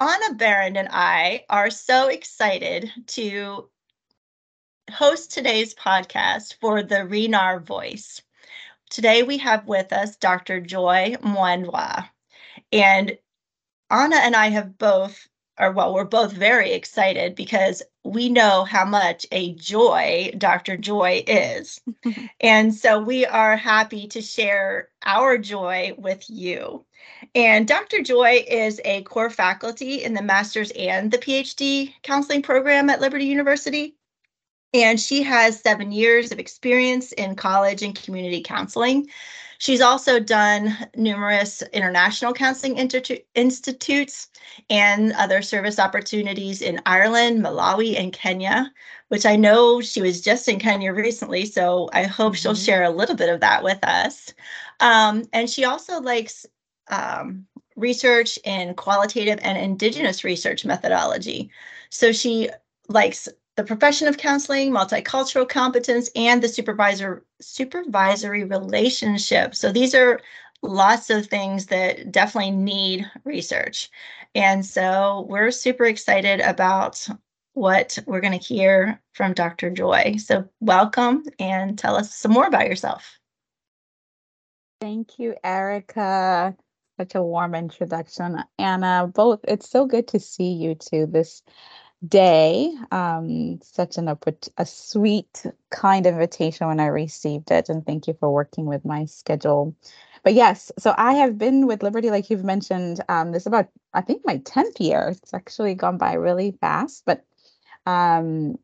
Anna Barend and I are so excited to host today's podcast for the Renar Voice. Today we have with us Dr. Joy Mwendwa. And Anna and I have both, or well, we're both very excited because we know how much a joy Dr. Joy is. and so we are happy to share our joy with you. And Dr. Joy is a core faculty in the master's and the PhD counseling program at Liberty University. And she has seven years of experience in college and community counseling. She's also done numerous international counseling institu- institutes and other service opportunities in Ireland, Malawi, and Kenya, which I know she was just in Kenya recently. So I hope mm-hmm. she'll share a little bit of that with us. Um, and she also likes um, research in qualitative and indigenous research methodology. So she likes the profession of counseling, multicultural competence, and the supervisor supervisory relationship. So these are lots of things that definitely need research. And so we're super excited about what we're going to hear from Dr. Joy. So welcome and tell us some more about yourself. Thank you, Erica. Such a warm introduction. Anna, both, it's so good to see you too. This day. Um, such an a sweet, kind invitation when I received it, and thank you for working with my schedule. But yes, so I have been with Liberty, like you've mentioned. Um, this about I think my tenth year. It's actually gone by really fast. But um,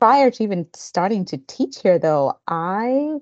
prior to even starting to teach here, though, I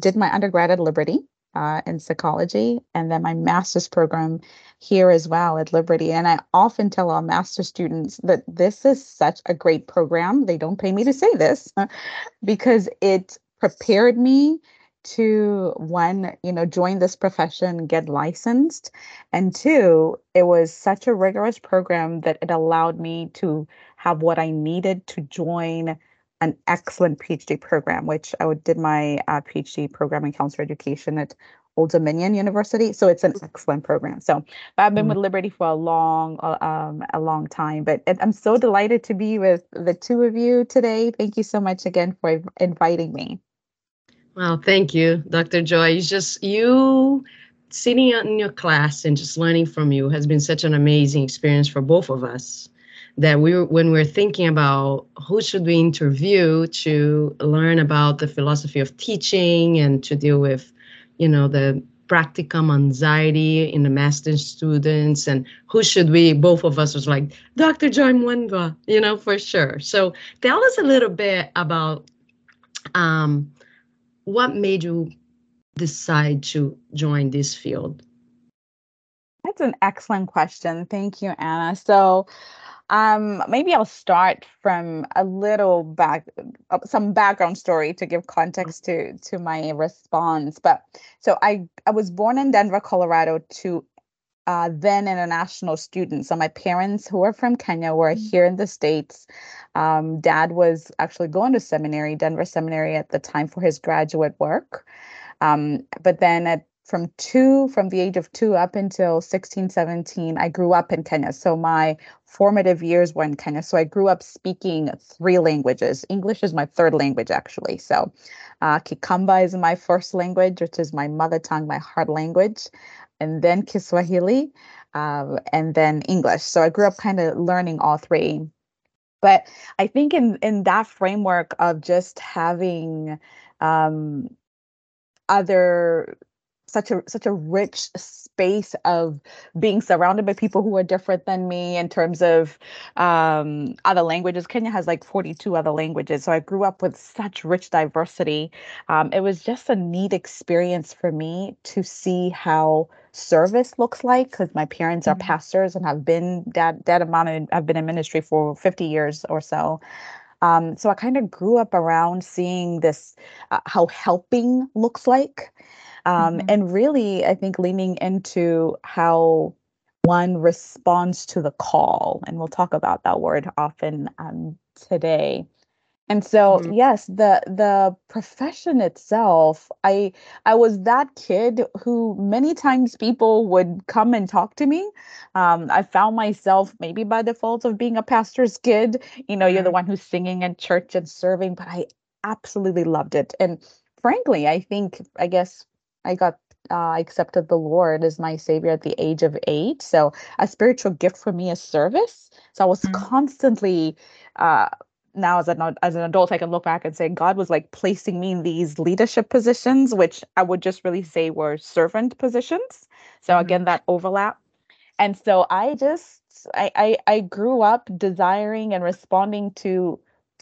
did my undergrad at Liberty uh, in psychology and then my master's program here as well at Liberty. And I often tell our master students that this is such a great program. They don't pay me to say this because it prepared me to one, you know, join this profession, get licensed, and two, it was such a rigorous program that it allowed me to have what I needed to join an excellent PhD program, which I did my uh, PhD program in counselor education at Old Dominion University. So it's an excellent program. So I've been mm-hmm. with Liberty for a long, uh, um, a long time. But I'm so delighted to be with the two of you today. Thank you so much again for inviting me. Well, thank you, Dr. Joy. It's just you sitting in your class and just learning from you has been such an amazing experience for both of us that we when we're thinking about who should we interview to learn about the philosophy of teaching and to deal with you know the practicum anxiety in the master students and who should we both of us was like dr joy mwendwa you know for sure. So tell us a little bit about um, what made you decide to join this field? That's an excellent question. Thank you anna. So um, maybe I'll start from a little back, uh, some background story to give context to to my response. But so I I was born in Denver, Colorado, to uh, then international students. So my parents, who are from Kenya, were mm-hmm. here in the states. Um, Dad was actually going to seminary, Denver Seminary, at the time for his graduate work. Um, but then at from two from the age of two up until 16 17 i grew up in kenya. So my formative years were in kenya. So i grew up speaking three languages. English is my third language actually. So uh, kikamba is my first language which is my mother tongue my heart language and then kiswahili uh, and then english. So i grew up kind of learning all three. But i think in in that framework of just having um, other such a such a rich space of being surrounded by people who are different than me in terms of um, other languages. Kenya has like 42 other languages, so I grew up with such rich diversity. Um, it was just a neat experience for me to see how service looks like because my parents are mm-hmm. pastors and have been that that amount of have been in ministry for 50 years or so. Um, so I kind of grew up around seeing this, uh, how helping looks like. Um, mm-hmm. And really, I think leaning into how one responds to the call. And we'll talk about that word often um, today. And so, Mhm. yes, the the profession itself, I I was that kid who many times people would come and talk to me. Um, I found myself maybe by default of being a pastor's kid. You know, you're the Mhm. one who's singing in church and serving, but I absolutely loved it. And frankly, I think I guess I got uh, accepted the Lord as my savior at the age of eight. So a spiritual gift for me is service. So I was Mm. constantly uh, now as an as an adult, I can look back and say God was like placing me in these leadership positions, which I would just really say were servant positions. So Mhm. again, that overlap. And so I just I, I I grew up desiring and responding to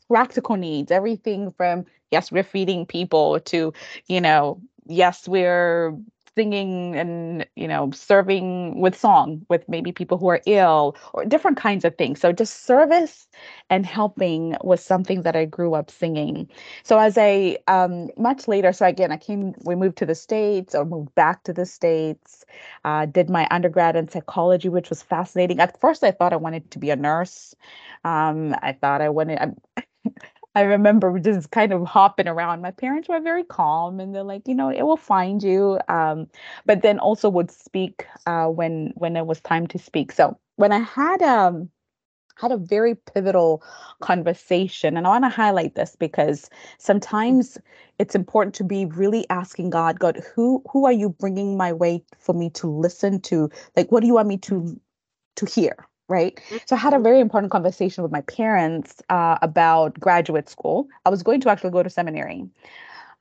practical needs, everything from yes, we're feeding people to, you know, yes, we're singing and you know serving with song with maybe people who are ill or different kinds of things. So just service and helping was something that i grew up singing. So as i um much later so again i came we moved to the states or moved back to the states uh, did my undergrad in psychology which was fascinating. At first i thought i wanted to be a nurse. Um i thought i wanted I, I remember just kind of hopping around. My parents were very calm and they're like, you know, it will find you. Um, but then also would speak uh, when when it was time to speak. So when I had um had a very pivotal conversation, and I want to highlight this because sometimes it's important to be really asking God, God, who who are you bringing my way for me to listen to? Like, what do you want me to to hear? Right. So I had a very important conversation with my parents uh, about graduate school. I was going to actually go to seminary.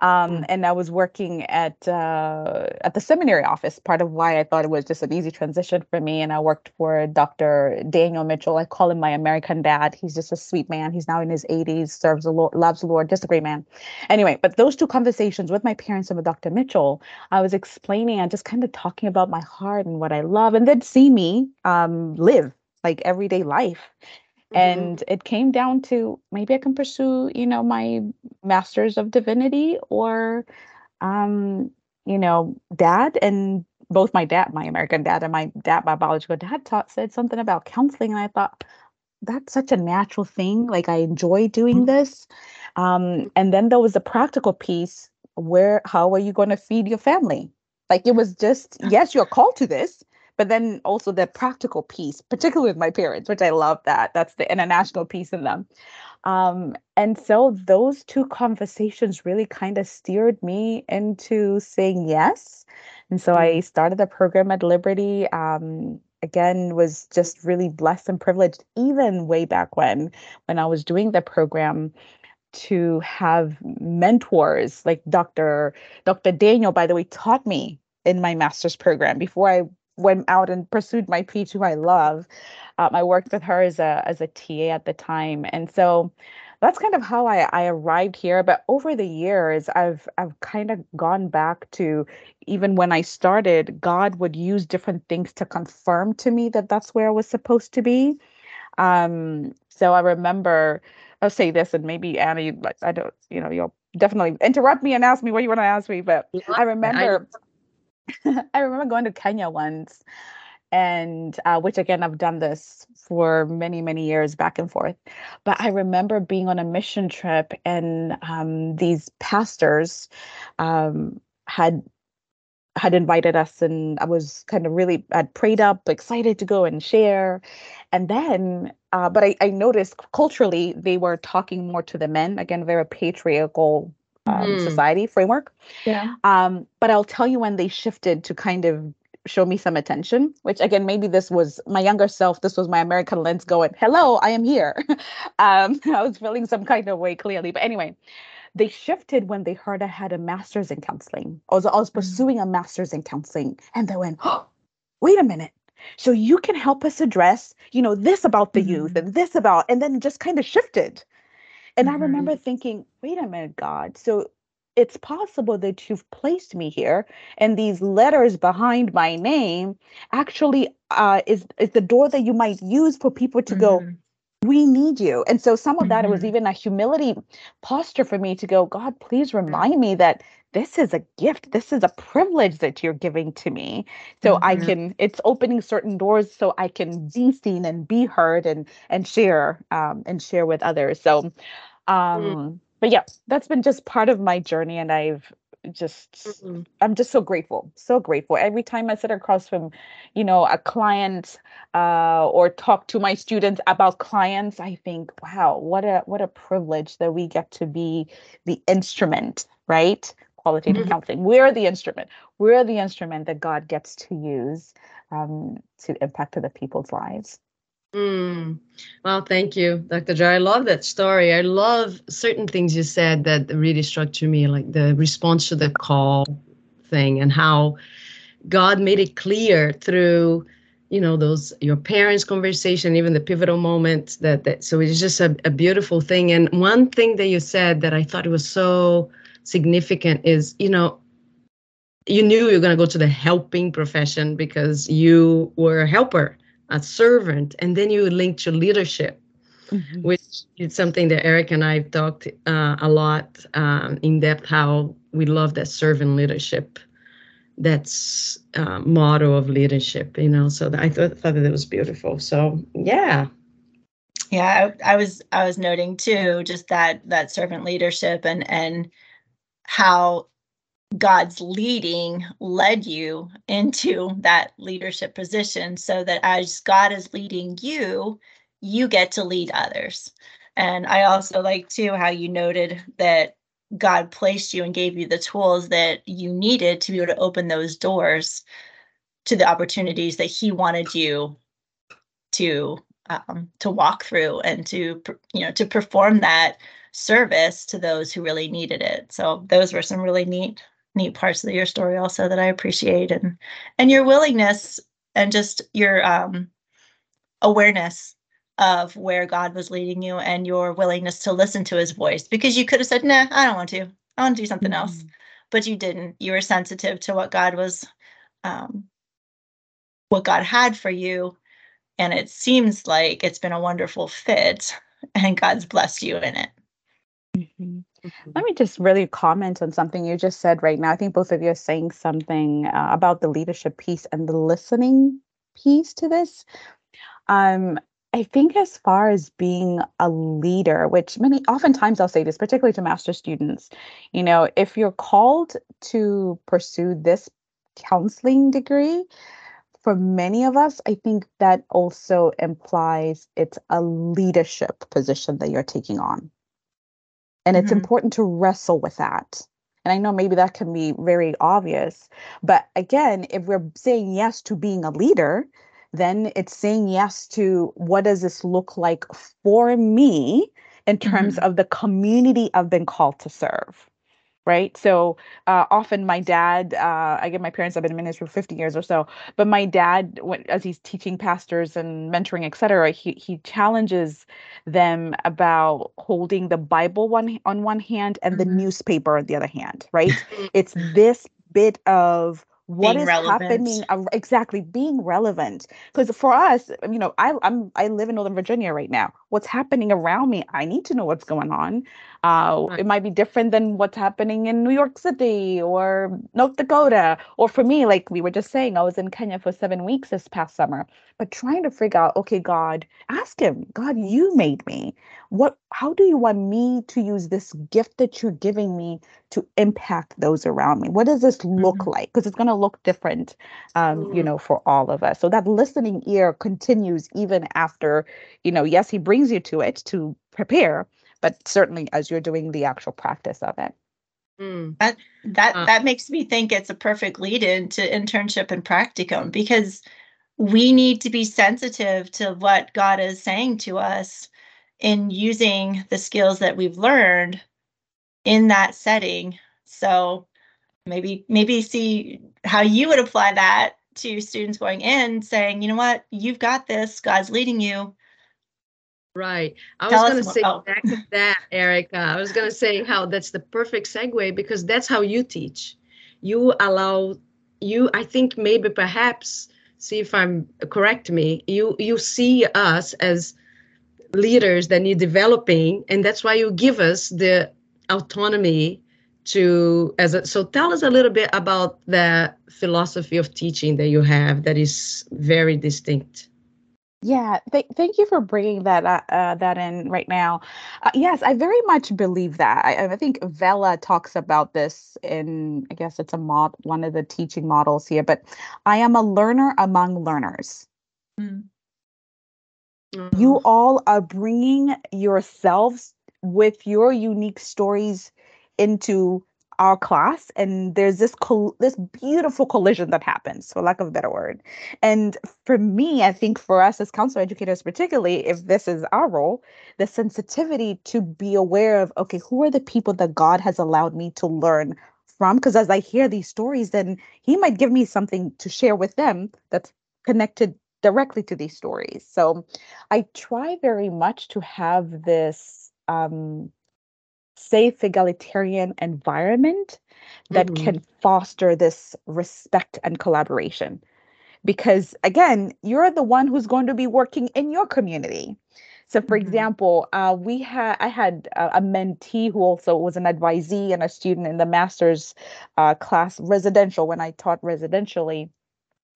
Um, Mm. and I was working at uh, at the seminary office. Part of why I thought it was just an easy transition for me. And I worked for Dr. Daniel Mitchell. I call him my American dad. He's just a sweet man. He's now in his 80s, serves the Lord, loves the Lord, just a great man. Anyway, but those two conversations with my parents and with Dr. Mitchell, I was explaining and just kind of talking about my heart and what I love, and they'd see me um, live like everyday life. Mhm. and it came down to maybe i can pursue you know my masters of divinity or um you know dad and both my dad my american dad and my dad my biological dad taught said something about counseling and i thought that's such a natural thing like i enjoy doing this. Um and then there was the practical piece where how are you going to feed your family? Like it was just yes you're called to this but then also the practical piece particularly with my parents which i love that that's the international piece in them. Um and so those two conversations really kind of steered me into saying yes. And so i started the program at liberty um again was just really blessed and privileged even way back when when i was doing the program to have mentors like dr dr daniel by the way taught me in my master's program before i went out and pursued my PhD, who I love. Um, I worked with her as a as a TA at the time, and so that's kind of how I, I arrived here. But over the years, I've I've kind of gone back to even when I started, God would use different things to confirm to me that that's where I was supposed to be. Um, so I remember, I'll say this, and maybe Anna, you like I don't, you know, you'll definitely interrupt me and ask me what you want to ask me. But I remember. I remember going to Kenya once, and uh, which again, I've done this for many, many years back and forth. But I remember being on a mission trip, and um, these pastors um, had had invited us, and I was kind of really I'd prayed up, excited to go and share. And then, uh, but I, I noticed culturally they were talking more to the men. Again, very patriarchal um, Mm. society framework. Yeah. Um, but I'll tell you when they shifted to kind of show me some attention, which again, maybe this was my younger self, this was my American lens going, hello, I am here. um, I was feeling some kind of way clearly. But anyway, they shifted when they heard I had a master's in counseling. I was, I was Mhm. pursuing a master's in counseling. And they went, oh, wait a minute. So you can help us address, you know, this about the youth Mhm. and this about, and then just kind of shifted. And I Mhm. remember thinking, wait a minute, God. So it's possible that you've placed me here, and these letters behind my name actually uh, is is the door that you might use for people to go. Mhm. We need you. And so some of that it was Mhm. even a humility posture for me to go, God, please Mm. remind me that this is a gift. This is a privilege that you're giving to me. So I Mhm. can, it's opening certain doors so I can be seen and be heard and and share um, and share with others. So Um, mm. But yeah, that's been just part of my journey, and I've just mm-hmm. i'm just so grateful so grateful every time i sit across from you know a client uh, or talk to my students about clients i think wow what a what a privilege that we get to be the instrument right qualitative mm-hmm. counseling we're the instrument we're the instrument that god gets to use um, to impact other people's lives Mm. Well, thank you, Dr. Joy. I love that story. I love certain things you said that really struck to me, like the response to the call thing and how God made it clear through, you know, those your parents' conversation, even the pivotal moments that that so it's just a, a beautiful thing. And one thing that you said that I thought was so significant is, you know, you knew you were going to go to the helping profession because you were a helper a servant, and then you linked to leadership, mm-hmm. which is something that Eric and I've talked uh, a lot um, in depth. How we love that servant leadership. That's uh, motto of leadership, you know. So I thought thought that it was beautiful. So yeah, yeah. I, I was I was noting too, just that that servant leadership and and how God's leading led you into that leadership position so that as God is leading you, you get to lead others. And I also like too how you noted that God placed you and gave you the tools that you needed to be able to open those doors to the opportunities that He wanted you to um, to walk through and to you know to perform that service to those who really needed it. So those were some really neat neat parts of your story also that I appreciate and and your willingness and just your um awareness of where God was leading you and your willingness to listen to his voice because you could have said, nah, I don't want to. I want to do something mm-hmm. else. But you didn't. You were sensitive to what God was um what God had for you. And it seems like it's been a wonderful fit and God's blessed you in it. Mm-hmm. Mm-hmm. Let me just really comment on something you just said right now. I think both of you are saying something uh, about the leadership piece and the listening piece to this. Um, I think as far as being a leader, which many oftentimes I'll say this, particularly to master students, you know, if you're called to pursue this counseling degree, for many of us, I think that also implies it's a leadership position that you're taking on. And it's mm-hmm. important to wrestle with that. And I know maybe that can be very obvious. But again, if we're saying yes to being a leader, then it's saying yes to what does this look like for me in terms mm-hmm. of the community I've been called to serve right? So uh, often my dad, uh, I get my parents have been in ministry for 50 years or so, but my dad, when, as he's teaching pastors and mentoring, et cetera, he, he challenges them about holding the Bible one on one hand and mm-hmm. the newspaper on the other hand, right? it's this bit of what being is relevant. happening exactly being relevant. Because for us you know I, i'm i live in northern virginia right now. What's happening around me i need to know what's going on. Uh, it might be different than what's happening in new york city or north dakota. Or for me like we were just saying i was in kenya for seven weeks this past summer but trying to figure out okay god ask him. God you made me. What how do you want me to use this gift that you're giving me to impact those around me? What does this look mm-hmm. like? Because it's going to look different um, mm-hmm. you know for all of us so that listening ear continues even after you know yes he brings you to it to prepare but certainly as you're doing the actual practice of it mm. that that uh, that makes me think it's a perfect lead in to internship and practicum because we need to be sensitive to what God is saying to us in using the skills that we've learned in that setting. So maybe maybe see how you would apply that to students going in saying, you know what, you've got this, God's leading you. Right. I Tell was going to say oh. back to that, Erica. I was going to say how that's the perfect segue because that's how you teach. You allow you, I think maybe perhaps see if I'm uh, correct me. You you see us as leaders that need developing, and that's why you give us the autonomy to as a, so tell us a little bit about the philosophy of teaching that you have that is very distinct Yeah, th- thank you for bringing that uh, uh, that in right now. Uh, yes, I very much believe that. I, I think Vella talks about this in, I guess it's a mod, one of the teaching models here. But I am a learner among learners. Mm. You mm-hmm. all are bringing yourselves with your unique stories into our class and there's this col- this beautiful collision that happens for lack of a better word. And for me i think for us as counselor educators particularly if this is our role the sensitivity to be aware of okay who are the people that god has allowed me to learn from? Because as i hear these stories then he might give me something to share with them that's connected directly to these stories. So i try very much to have this um safe egalitarian environment that mm-hmm. can foster this respect and collaboration because again you're the one who's going to be working in your community so for mm-hmm. example uh, we had i had a, a, mentee who also was an advisee and a student in the master's uh, class residential when i taught residentially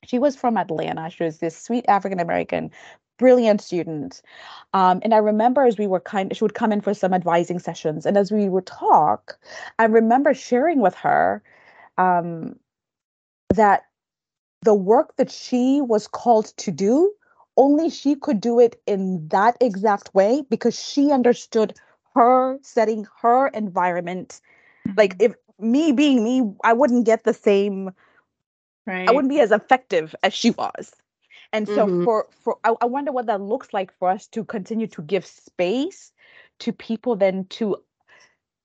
she was from atlanta she was this sweet african american brilliant student. Um, and I remember as we were kind, she would come in for some advising sessions, and as we would talk, I remember sharing with her um, that the work that she was called to do, only she could do it in that exact way because she understood her setting, her environment. Like mm-hmm. if me being me, I wouldn't get the same. Right. I wouldn't be as effective as she was. And so mm-hmm. for for I, I wonder what that looks like for us to continue to give space to people then to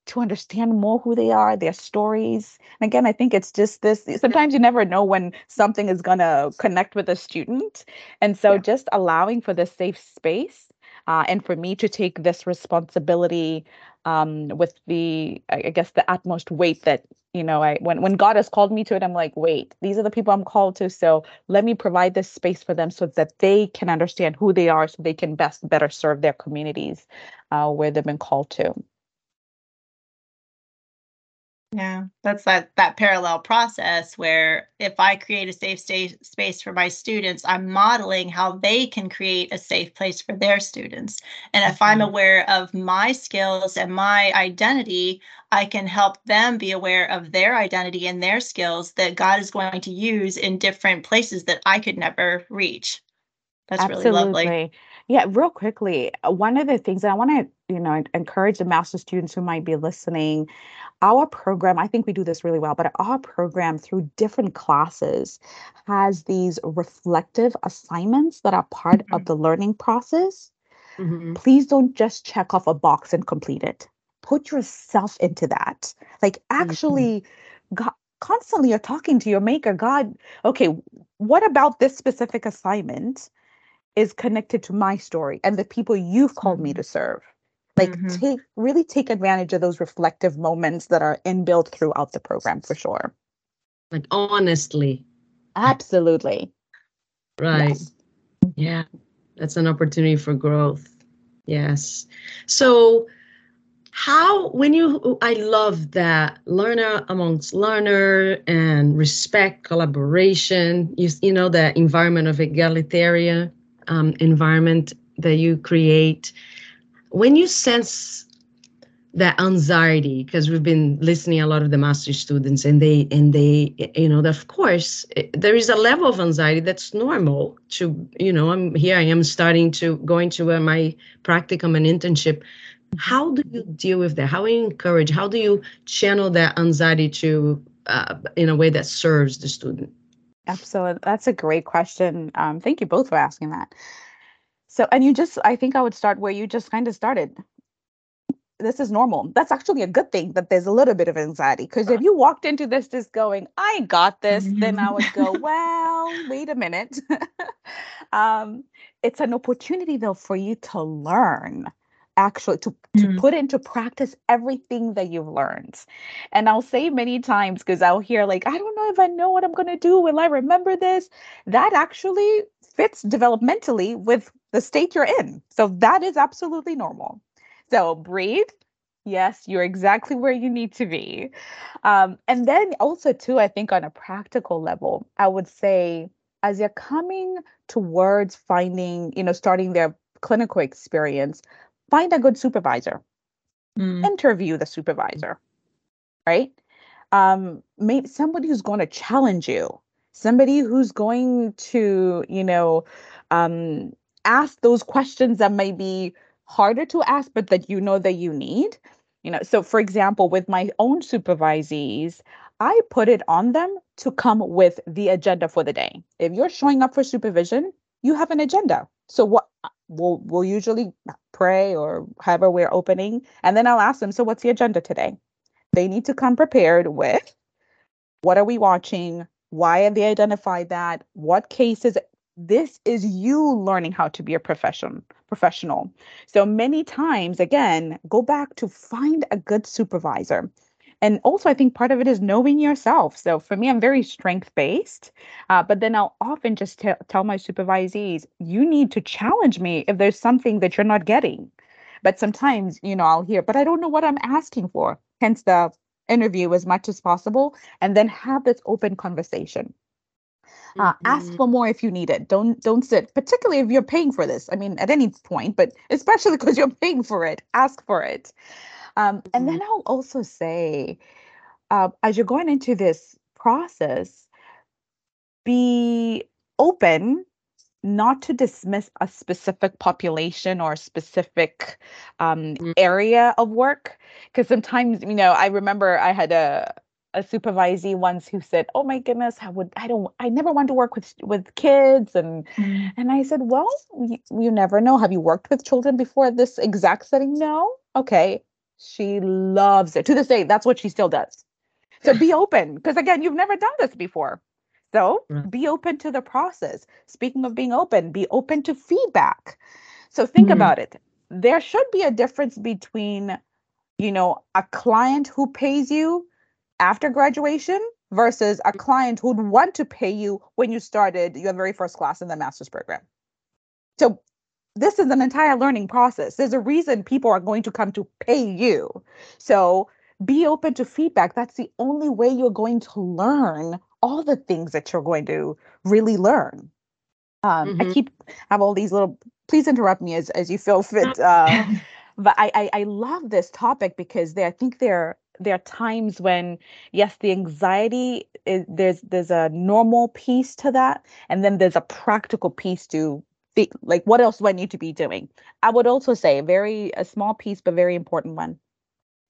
to understand more who they are, their stories. And again, I think it's just this sometimes you never know when something is going to connect with a student. And so yeah. just allowing for this safe space uh, and for me to take this responsibility um, with the, I guess, the utmost weight that you know i when when god has called me to it i'm like wait these are the people i'm called to so let me provide this space for them so that they can understand who they are so they can best better serve their communities uh, where they've been called to yeah, that's that that parallel process where if I create a safe sta- space for my students, I'm modeling how they can create a safe place for their students. And if I'm mm-hmm. aware of my skills and my identity, I can help them be aware of their identity and their skills that God is going to use in different places that I could never reach. That's Absolutely. really lovely. Yeah, real quickly, uh, one of the things that I want to, you know, encourage the master students who might be listening, our program, I think we do this really well, but our program through different classes has these reflective assignments that are part mm-hmm. of the learning process. Mm-hmm. Please don't just check off a box and complete it. Put yourself into that. Like mm-hmm. actually mm-hmm. God, constantly you're talking to your maker, God, okay, what about this specific assignment? Is connected to my story and the people you've called me mm-hmm. to serve. Like mm-hmm. take really take advantage of those reflective moments that are inbuilt throughout the program for sure. Like honestly. Absolutely. Right. Yes. yeah. That's an opportunity for growth. Yes. So how when you i love that learner amongst learner and respect collaboration you, you know the environment of egalitarian um, environment that you create, when you sense that anxiety, because we've been listening a lot of the master students, and they and they, you know, of course, there is a level of anxiety that's normal. To you know, I'm here. I am starting to going to uh, my practicum and internship. How do you deal with that? How do you encourage? How do you channel that anxiety to uh, in a way that serves the student? Absolutely. That's a great question. Um, thank you both for asking that. So, and you just, I think I would start where you just kind of started. This is normal. That's actually a good thing that there's a little bit of anxiety because if you walked into this just going, I got this, then I would go, well, wait a minute. um, it's an opportunity though for you to learn actually to, to mm. put into practice everything that you've learned. And i'll say many times because i'll hear like i don't know if i know what i'm going to do. Will i remember this? That actually fits developmentally with the state you're in. So that is absolutely normal. So breathe. Yes you're exactly where you need to be. Um, and then also too i think on a practical level i would say as you're coming towards finding, you know, starting their clinical experience, find a good supervisor. Mm. Interview the supervisor, right? Um, maybe somebody who's going to challenge you, somebody who's going to, you know, um, ask those questions that may be harder to ask, but that you know that you need. You know, so for example, with my own supervisees, I put it on them to come with the agenda for the day. If you're showing up for supervision, you have an agenda. So what uh, we'll we'll usually pray or however we're opening, and then I'll ask them, so what's the agenda today? They need to come prepared with what are we watching? Why have they identified that? What cases? This is you learning how to be a profession professional. So many times, again, go back to find a good supervisor and also i think part of it is knowing yourself. So for me i'm very strength based uh, but then i'll often just t- tell my supervisees you need to challenge me if there's something that you're not getting. But sometimes you know i'll hear but i don't know what i'm asking for. Hence the interview as much as possible and then have this open conversation. Uh, mm-hmm. ask for more if you need it. Don't don't sit particularly if you're paying for this. I mean at any point but especially because you're paying for it ask for it um, and mm-hmm. then I'll also say, uh, as you're going into this process, be open not to dismiss a specific population or specific um, mm-hmm. area of work because sometimes you know i remember i had a a supervisee once who said oh my goodness i would i don't i never want to work with with kids and mm. and i said well you, you never know have you worked with children before this exact setting no okay she loves it. To this day, that's what she still does. So be open because again, you've never done this before. So be open to the process. Speaking of being open, be open to feedback. So think mm-hmm. about it. There should be a difference between, you know, a client who pays you after graduation versus a client who'd want to pay you when you started your very first class in the master's program. So this is an entire learning process. There's a reason people are going to come to pay you. So be open to feedback. That's the only way you're going to learn all the things that you're going to really learn. Um, mm-hmm. I keep have all these little. Please interrupt me as as you feel fit. Uh, but I, I I love this topic because there I think there there are times when yes the anxiety is, there's there's a normal piece to that and then there's a practical piece to like what else do I need to be doing? I would also say very a small piece but very important one.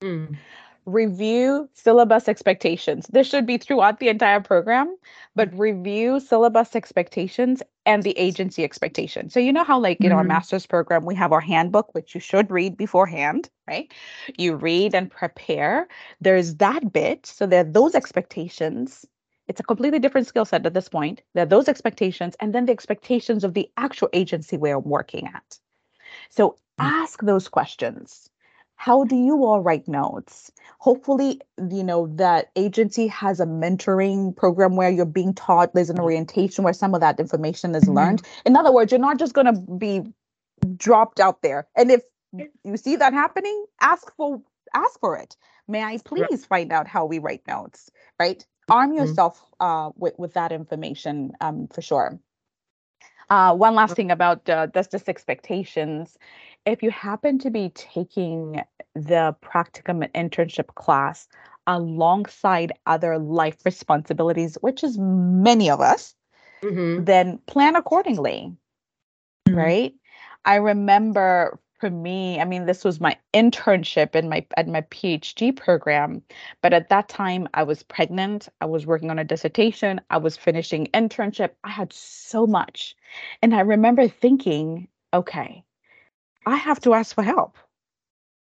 Mm. Review syllabus expectations. This should be throughout the entire program, but review syllabus expectations and the agency expectation. So you know how like in mm. our master's program we have our handbook which you should read beforehand, right? You read and prepare. There's that bit. So there are those expectations it's a completely different skill set at this point. There are those expectations, and then the expectations of the actual agency we're working at. So mm. ask those questions. How do you all write notes? Hopefully, you know, that agency has a mentoring program where you're being taught, there's an orientation where some of that information is mm-hmm. learned. In other words, you're not just going to be dropped out there. And if you see that happening, ask for ask for it. May I please find out how we write notes, right? Arm mm-hmm. yourself uh, with with that information um, for sure. Uh, one last thing about uh, that's just expectations. If you happen to be taking the practicum and internship class alongside other life responsibilities, which is many of us, mm-hmm. then plan accordingly. Mm-hmm. Right. I remember for me, I mean, this was my internship in my at my PhD program, but at that time I was pregnant. I was working on a dissertation. I was finishing internship. I had so much, and I remember thinking, okay, I have to ask for help.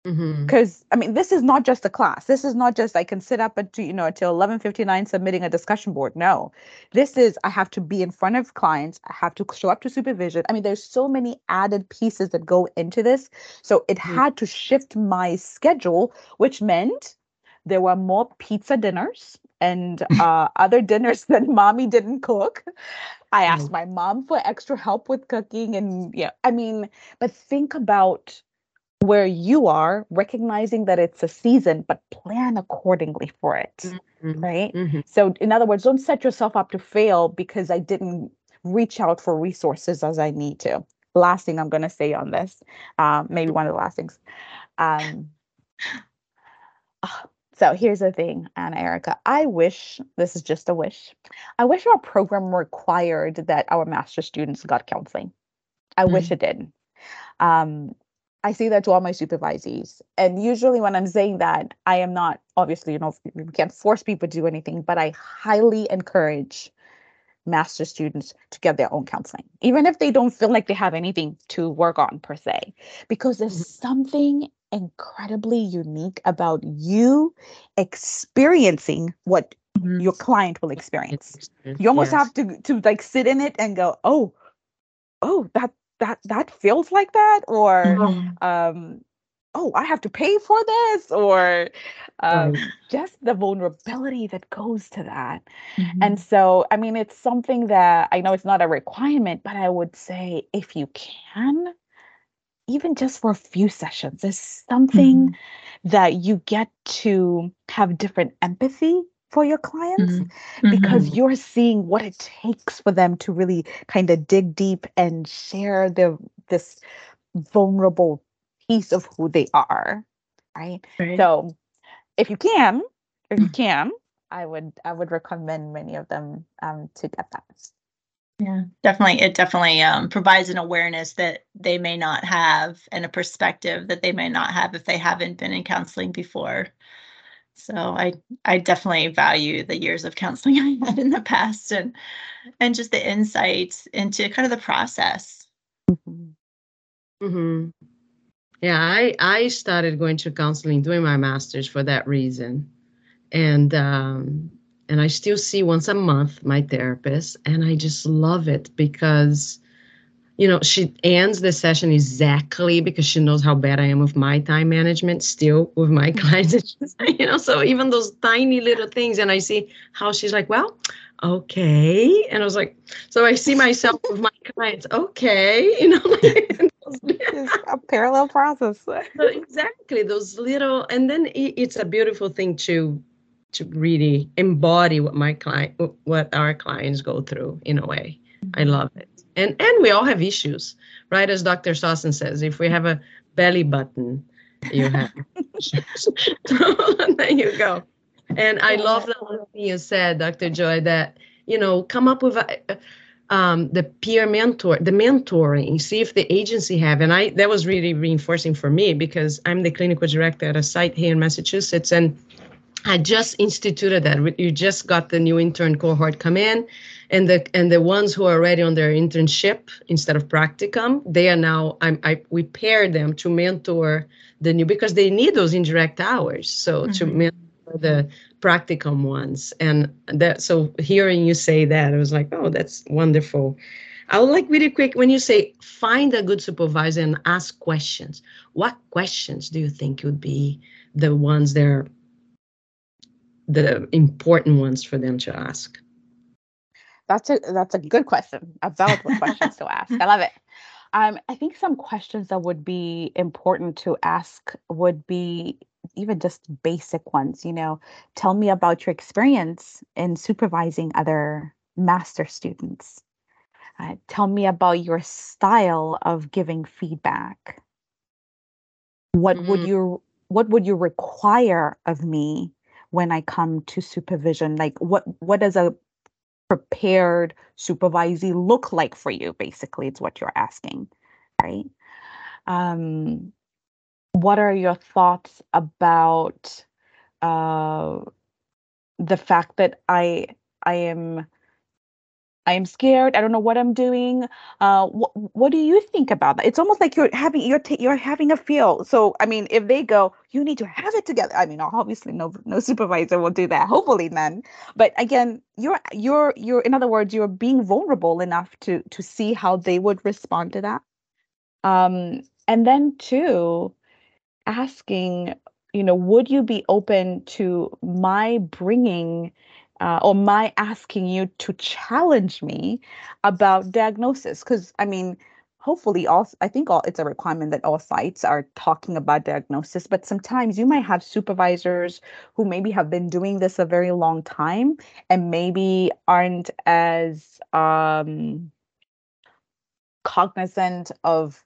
Mm-hmm. because mm-hmm. i mean this is not just a class this is not just i can sit up until you know until 11.59 submitting a discussion board no this is i have to be in front of clients i have to show up to supervision i mean there's so many added pieces that go into this so it mm-hmm. had to shift my schedule which meant there were more pizza dinners and uh, other dinners that mommy didn't cook i asked mm-hmm. my mom for extra help with cooking and yeah i mean but think about where you are, recognizing that it's a season, but plan accordingly for it. Mm-hmm. Right. Mm-hmm. So, in other words, don't set yourself up to fail because I didn't reach out for resources as I need to. Last thing I'm going to say on this, um, maybe one of the last things. Um, ah, so here's the thing, Anna Erica. I wish this is just a wish. I wish our program required that our master students got counseling. I mm-hmm. wish it did. Um, I say that to all my supervisees. And usually when I'm saying that, I am not obviously, you know, we can't force people to do anything, but I highly encourage master students to get their own counseling, even if they don't feel like they have anything to work on per se, because there's mm-hmm. something incredibly unique about you experiencing what mm-hmm. your client will experience. You almost yes. have to to like sit in it and go, oh, oh, that that that feels like that, or mm-hmm. um, oh, I have to pay for this, or um, right. just the vulnerability that goes to that. Mm-hmm. And so, I mean, it's something that I know it's not a requirement, but I would say if you can, even just for a few sessions, there's something mm-hmm. that you get to have different empathy for your clients mm-hmm. because mm-hmm. you're seeing what it takes for them to really kind of dig deep and share the this vulnerable piece of who they are right, right. so if you can if you mm. can i would i would recommend many of them um, to get that yeah, definitely. It definitely um, provides an awareness that they may not have and a perspective that they may not have if they haven't been in counseling before. So I I definitely value the years of counseling I had in the past and and just the insights into kind of the process. Mm-hmm. mm-hmm. Yeah, I I started going to counseling doing my master's for that reason, and um, and I still see once a month my therapist, and I just love it because, you know, she ends the session exactly because she knows how bad I am with my time management still with my clients, you know, so even those tiny little things, and I see how she's like, well, okay, and I was like, so I see myself with my clients, okay, you know, it's a parallel process. exactly those little, and then it's a beautiful thing to to really embody what my client what our clients go through in a way. I mm-hmm. love it and and we all have issues right as dr Sossin says if we have a belly button you have there you go and i love the one thing you said dr joy that you know come up with a, um, the peer mentor, the mentoring, see if the agency have. And I that was really reinforcing for me because I'm the clinical director at a site here in Massachusetts, and I just instituted that. You just got the new intern cohort come in, and the and the ones who are already on their internship instead of practicum, they are now. I'm, I we pair them to mentor the new because they need those indirect hours. So mm-hmm. to mentor the practicum ones, and that. So hearing you say that, I was like, oh, that's wonderful. I would like really quick when you say find a good supervisor and ask questions. What questions do you think would be the ones that are the important ones for them to ask? That's a that's a good question. A valid questions to ask. I love it. Um, I think some questions that would be important to ask would be even just basic ones. You know, tell me about your experience in supervising other master students. Uh, tell me about your style of giving feedback. What mm-hmm. would you What would you require of me when I come to supervision? Like what what does a prepared supervisee look like for you? Basically, it's what you're asking, right? Um, what are your thoughts about uh, the fact that I I am I am scared. I don't know what I'm doing. Uh, wh- what do you think about that? It's almost like you're having you're t- you're having a feel. So I mean, if they go, you need to have it together. I mean, obviously, no no supervisor will do that. Hopefully, none. But again, you're you're you're in other words, you're being vulnerable enough to to see how they would respond to that. Um, and then two, asking, you know, would you be open to my bringing uh, or my asking you to challenge me about diagnosis? Because i mean hopefully all i think all it's a requirement that all sites are talking about diagnosis but sometimes you might have supervisors who maybe have been doing this a very long time and maybe aren't as um cognizant of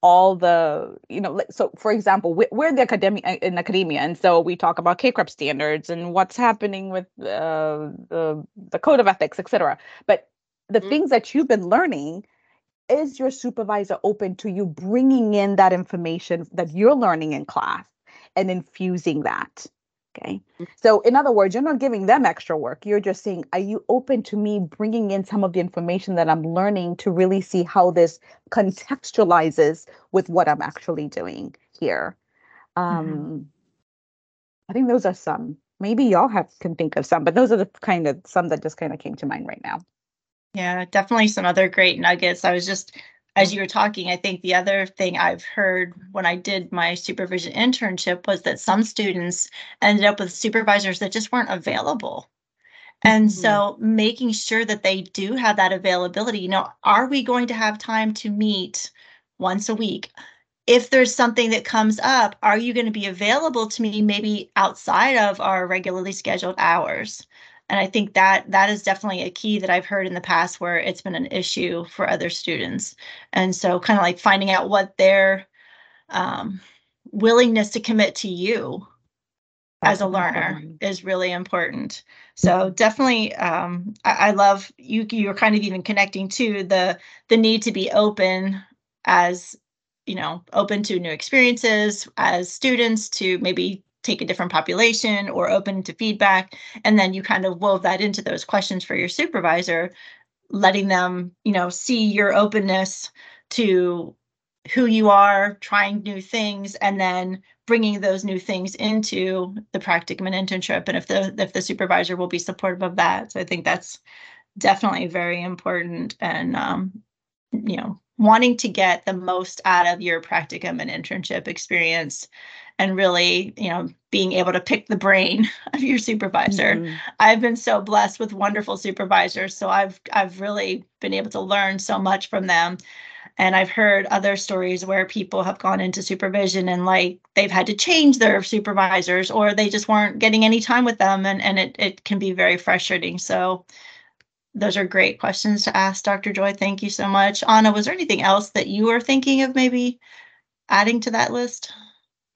all the you know so for example we're the academic uh, in academia and so we talk about CACREP standards and what's happening with uh, the the code of ethics etc but the mm-hmm. things that you've been learning is your supervisor open to you bringing in that information that you're learning in class and infusing that Okay. Mm. So, in other words, you're not giving them extra work. You're just saying, are you open to me bringing in some of the information that I'm learning to really see how this contextualizes with what I'm actually doing here? Um, mm-hmm. I think those are some. Maybe y'all have can think of some, but those are the kind of some that just kind of came to mind right now. Yeah, definitely some other great nuggets. I was just as you were talking, I think the other thing I've heard when I did my supervision internship was that some students ended up with supervisors that just weren't available. And mm-hmm. so making sure that they do have that availability, you know, are we going to have time to meet once a week? If there's something that comes up, are you going to be available to me maybe outside of our regularly scheduled hours? And i think that that is definitely a key that i've heard in the past where it's been an issue for other students. And so kind of like finding out what their um, willingness to commit to you as a learner is really important. So definitely um, I, I love you you're kind of even connecting to the the need to be open as you know open to new experiences as students to maybe take a different population or open to feedback and then you kind of wove that into those questions for your supervisor letting them you know see your openness to who you are trying new things and then bringing those new things into the practicum and internship and if the if the supervisor will be supportive of that. So i think that's definitely very important and um, you know wanting to get the most out of your practicum and internship experience and really, you know, being able to pick the brain of your supervisor. Mm-hmm. I've been so blessed with wonderful supervisors, so I've I've really been able to learn so much from them. And I've heard other stories where people have gone into supervision and like they've had to change their supervisors or they just weren't getting any time with them and, and it, it can be very frustrating. So those are great questions to ask, Dr. Joy. Thank you so much. Ana, was there anything else that you were thinking of maybe adding to that list?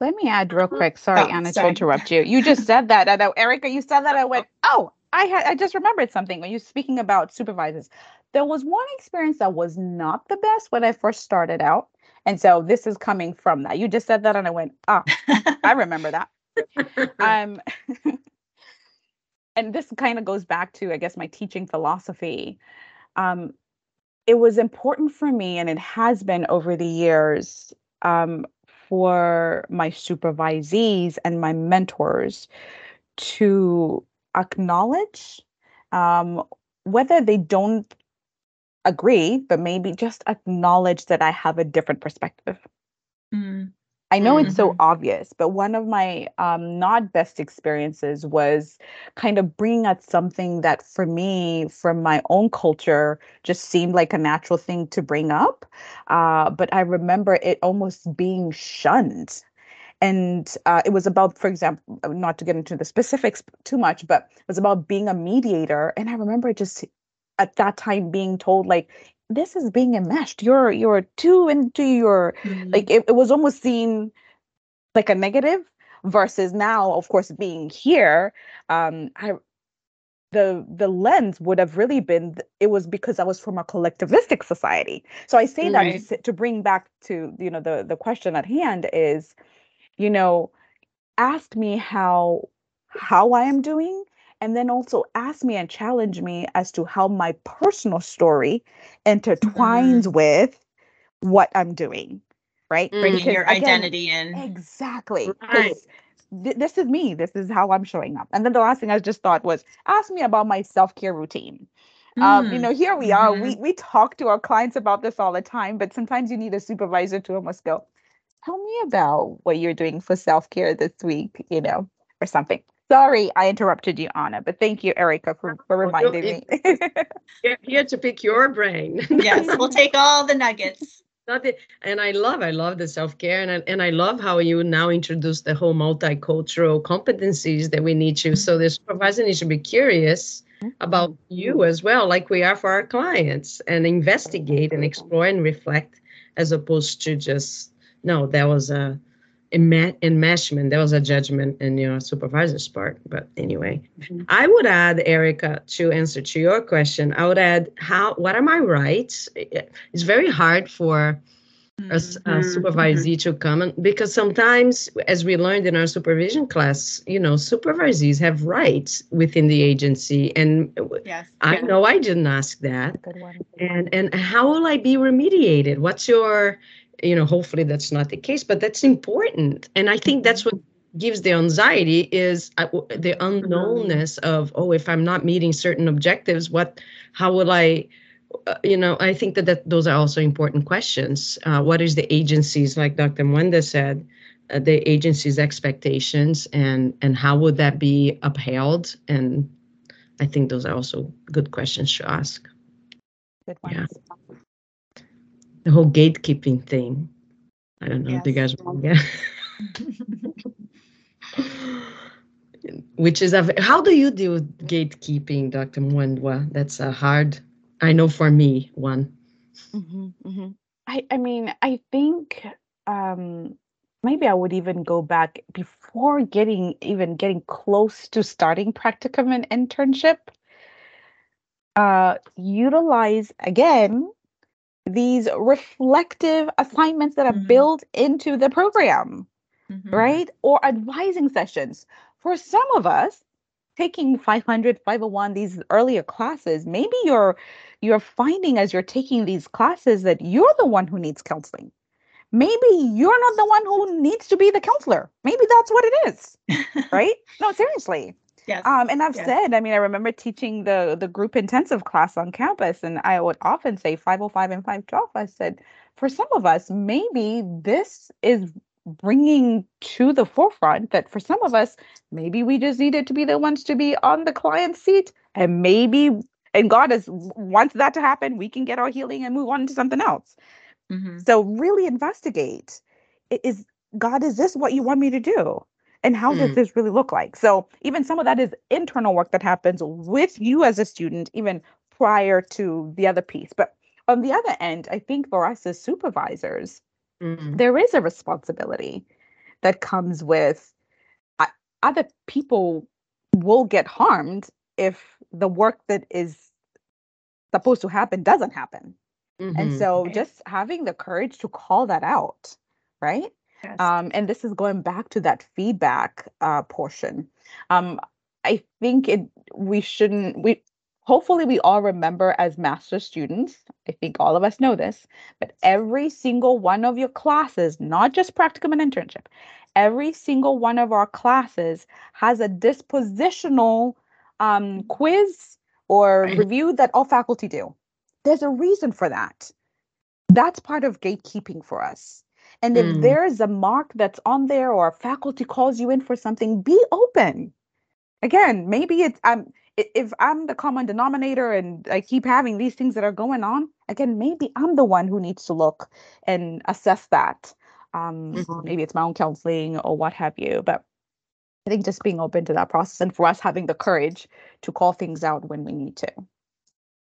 Let me add real quick. Sorry, oh, Ana, sorry. to interrupt you. You just said that. I, Erica, you said that. I went, oh, I had I just remembered something when you speaking about supervisors. There was one experience that was not the best when I first started out. And so this is coming from that. You just said that and I went, ah, I remember that. um and this kind of goes back to, I guess, my teaching philosophy. Um, it was important for me, and it has been over the years, um, for my supervisees and my mentors to acknowledge um, whether they don't agree, but maybe just acknowledge that I have a different perspective. Mm. I know mm-hmm. it's so mm-hmm. obvious, but one of my um, not best experiences was kind of bringing up something that for me, from my own culture, just seemed like a natural thing to bring up. Uh, but I remember it almost being shunned. And uh, it was about, for example, uh, not to get into the specifics too much, but it was about being a mediator. And I remember just at that time being told, like, this is being enmeshed. You're you're too into your mm-hmm. like it, it was almost seen like a negative versus now, of course, being here. Um, I the the lens would have really been it was because I was from a collectivistic society. So I say right. that to bring back to you know the the question at hand is, you know, ask me how how I am doing and then also ask me and challenge me as to how my personal story intertwines mm-hmm. with what I'm doing, right? Bringing because, your again, identity in. Exactly. Right. Th- this is me. This is how I'm showing up. And then the last thing I just thought was ask me about my self care routine. Mm. Um, you mm, know, here we mm-hmm. are. We we talk to our clients about this all the time, but sometimes you need a supervisor to almost go, tell me about what you're doing for self care this week, you know, or something. Sorry, I interrupted you, Ana, but thank you, Erica, for, for reminding me. here to pick your brain. yes, we'll take all the nuggets. Nothing, and I love, I love the self care, and I, and I love how you now introduce the whole multicultural competencies that we need to. So the supervisor needs to be curious mm-hmm. about you as well, like we are for our clients, and investigate and explore and reflect, as opposed to just no, that was a enmeshment. There was a judgment in your supervisor's part. But anyway, mm-hmm. I would add, Erica, to answer to your question, I would add how what are my rights? It's very hard for a, a mm-hmm. supervisee to come and, because sometimes as we learned in our supervision class you know supervisees have rights within the agency and yes. i know i didn't ask that Good one. and and how will i be remediated what's your you know hopefully that's not the case but that's important. And i think that's what gives the anxiety is uh, the unknownness of oh if i'm not meeting certain objectives what how will i uh, you know i think that, that those are also important questions. Uh, what is the agency's like dr Mwendwa said uh, the agency's expectations and and how would that be upheld? And i think those are also good questions to ask. Good ones. yeah the whole gatekeeping thing. I don't know yes. if you guys remember. Which is a how do you deal with gatekeeping, Dr. Mwendwa? That's a hard. I know for me one. Mm-hmm, mm-hmm. I I mean I think um, maybe I would even go back before getting even getting close to starting practicum and internship. Uh, utilize again these reflective assignments that are mm-hmm. built into the program, mm-hmm. right? Or advising sessions. For some of us, taking 500 501 these earlier classes maybe you're you're finding as you're taking these classes that you're the one who needs counseling maybe you're not the one who needs to be the counselor maybe that's what it is right no seriously Yes. Um, and I've yes. said, I mean, I remember teaching the the group intensive class on campus, and I would often say 505 and 512. I said, for some of us, maybe this is bringing to the forefront that for some of us, maybe we just needed to be the ones to be on the client seat, and maybe, and God is wants that to happen, we can get our healing and move on to something else. Mm-hmm. So really investigate. Is God, is this what you want me to do? And how mm. does this really look like so even some of that is internal work that happens with you as a student even prior to the other piece but on the other end i think for us as supervisors mm. there is a responsibility that comes with uh, other people will get harmed if the work that is supposed to happen doesn't happen mm-hmm. and so just having the courage to call that out right Yes. Um, and this is going back to that feedback uh, portion. Um, I think it we shouldn't we hopefully we all remember as master students i think all of us know this but every single one of your classes not just practicum and internship every single one of our classes has a dispositional um, quiz or review that all faculty do. There's a reason for that. That's part of gatekeeping for us and if mm. there's a mark that's on there or a faculty calls you in for something, be open. Again, maybe it's I'm if I'm the common denominator and I keep having these things that are going on, again, maybe I'm the one who needs to look and assess that. Um, mm-hmm. Maybe it's my own counseling or what have you. But I think just being open to that process and for us having the courage to call things out when we need to.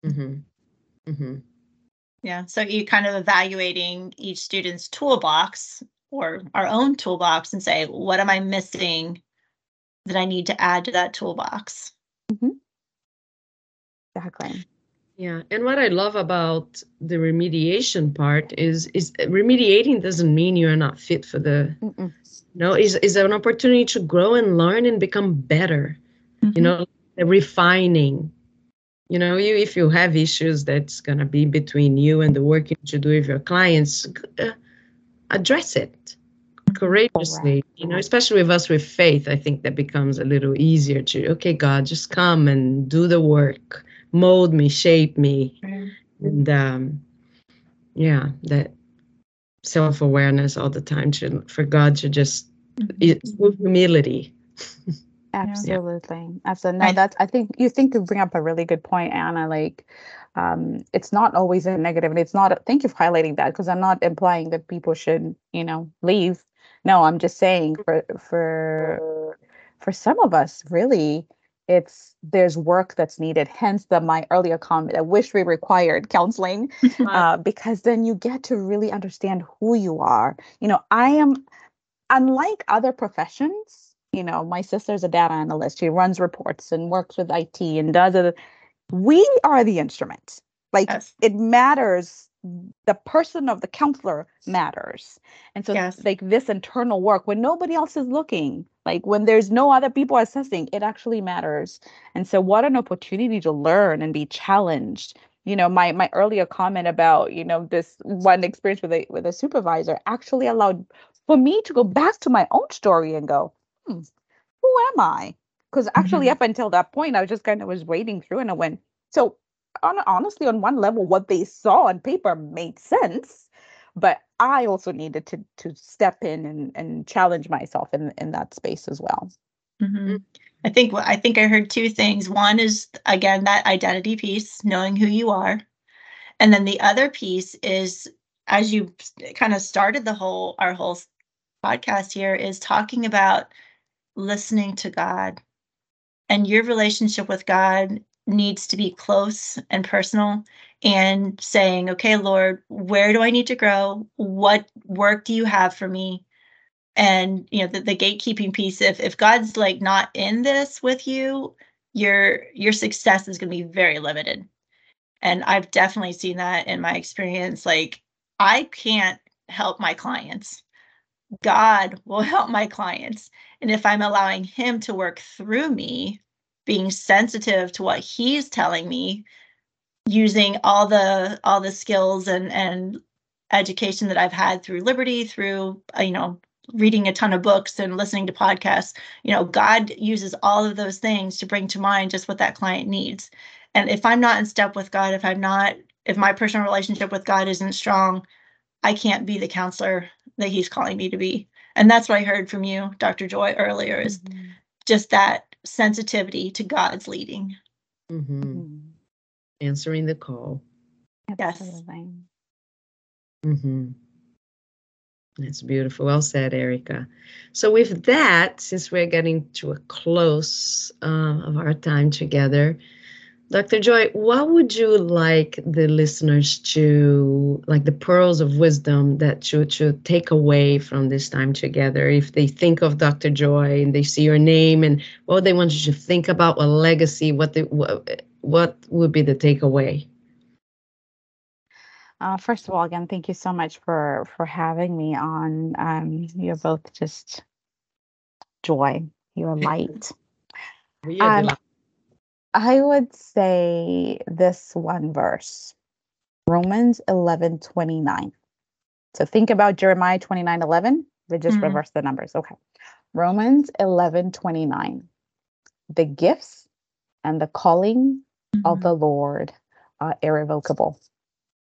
Mm-hmm. Mm-hmm. Yeah. So you kind of evaluating each student's toolbox or our own toolbox and say, what am I missing that I need to add to that toolbox? Mm-hmm. Exactly. Yeah, and what I love about the remediation part is is remediating doesn't mean you're not fit for the Mm-mm. no is is an opportunity to grow and learn and become better. Mm-hmm. You know, refining you know you if you have issues that's going to be between you and the work you do with your clients uh, address it courageously. You know especially with us with faith i think that becomes a little easier to okay god just come and do the work. Mold me shape me. And um yeah that self-awareness all the time to for god to just mm-hmm. with humility Absolutely. Absolutely. No, that's I think you think you bring up a really good point, Ana. Like um it's not always a negative and it's not thank you for highlighting that because I'm not implying that people should, you know, leave. No, I'm just saying for for for some of us really it's there's work that's needed hence the my earlier comment i wish we required counseling uh, because then you get to really understand who you are you know i am unlike other professions you know my sister's a data analyst. She runs reports and works with it and does it we are the instrument. Like Yes. it matters. The person of the counselor matters. And so Yes. like this internal work when nobody else is looking like when there's no other people assessing it actually matters. And so what an opportunity to learn and be challenged. You know my my earlier comment about you know this one experience with a with a supervisor actually allowed for me to go back to my own story and go hmm, who am i because actually Mhm. up until that point i was just kind of was wading through and i went so on, honestly on one level what they saw on paper made sense but i also needed to to step in and, and challenge myself in in that space as well Mhm. I think I think I heard two things. One is again that identity piece, knowing who you are, and then the other piece is as you kind of started the whole our whole podcast here is talking about listening to God, and your relationship with God needs to be close and personal, and saying, "Okay, Lord, where do I need to grow? What work do you have for me?" and you know the, the gatekeeping piece if if god's like not in this with you your your success is going to be very limited and i've definitely seen that in my experience like i can't help my clients god will help my clients. And if i'm allowing him to work through me being sensitive to what he's telling me using all the all the skills and and education that i've had through liberty through uh, you know reading a ton of books and listening to podcasts you know god uses all of those things to bring to mind just what that client needs. And if i'm not in step with god if i'm not if my personal relationship with god isn't strong i can't be the counselor that he's calling me to be and that's what i heard from you dr joy earlier is Mhm. just that sensitivity to god's leading hmm Mhm. Answering the call. Yes. Absolutely. hmm That's beautiful. Well said, Erica. So, with that, since we're getting to a close uh, of our time together, Dr. Joy, what would you like the listeners to, like the pearls of wisdom that you to take away from this time together? If they think of Dr. Joy and they see your name and what they want you to think about, what legacy, what the what, what would be the takeaway? Uh, first of all, again, thank you so much for for having me on. Um, you're both just joy. You're light. We are Um, delighted. I would say this one verse, Romans eleven twenty nine. So think about Jeremiah twenty nine eleven. They just Mhm. reverse the numbers. Okay. Romans eleven twenty nine. The gifts and the calling of the Lord are irrevocable.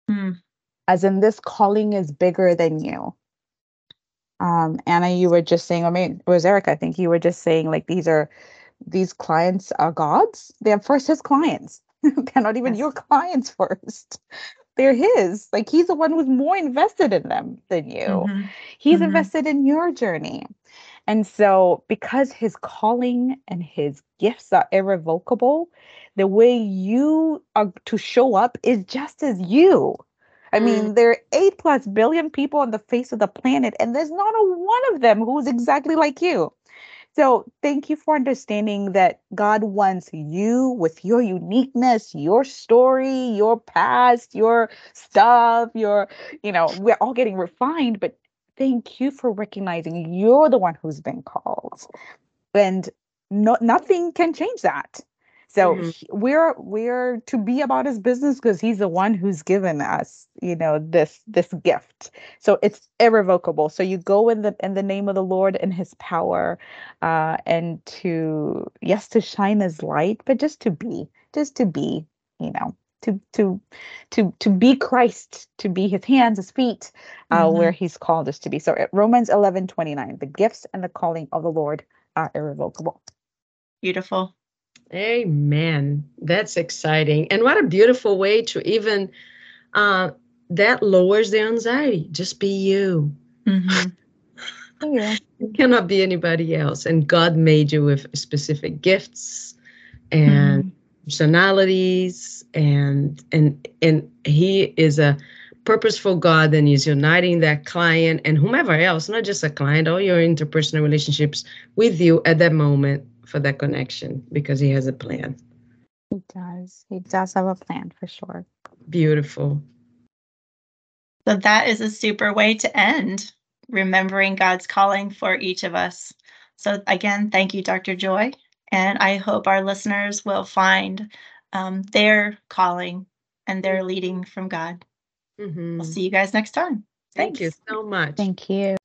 Mhm. as in this calling is bigger than you. Um, Ana, you were just saying, I mean, it was Eric, I think you were just saying like these are these clients are God's. They're first his clients. They're not even Yes. your clients first. They're his. Like he's the one who's more invested in them than you. Mhm. He's Mhm. invested in your journey. And so, because his calling and his gifts are irrevocable, the way you are to show up is just as you. I Mm. mean, there are eight plus billion people on the face of the planet, and there's not a one of them who's exactly like you. So, thank you for understanding that God wants you with your uniqueness, your story, your past, your stuff, your, you know, we're all getting refined, but thank you for recognizing you're the one who's been called. And no, nothing can change that. So Mhm. he- we're we're to be about his business because he's the one who's given us, you know, this this gift. So it's irrevocable. So you go in the in the name of the Lord and his power, uh, and to yes, to shine his light, but just to be, just to be, you know, to to to to be Christ, to be his hands, his feet, uh, Mhm. where he's called us to be. So at Romans eleven twenty nine, the gifts and the calling of the Lord are irrevocable. Beautiful. Amen. That's exciting. And what a beautiful way to even uh that lowers the anxiety. Just be you. Mm-hmm. Thank you. You cannot be anybody else. And God made you with specific gifts, and Mhm. personalities and and and he is a purposeful God and is uniting that client and whomever else, not just a client, all your interpersonal relationships with you at that moment for that connection because he has a plan. He does. He does have a plan for sure. Beautiful. So that is a super way to end, remembering God's calling for each of us. So again, thank you, Dr. Joy. And I hope our listeners will find um, their calling and their leading from God. Mhm. We'll see you guys next time. Thank you so much. Thank you.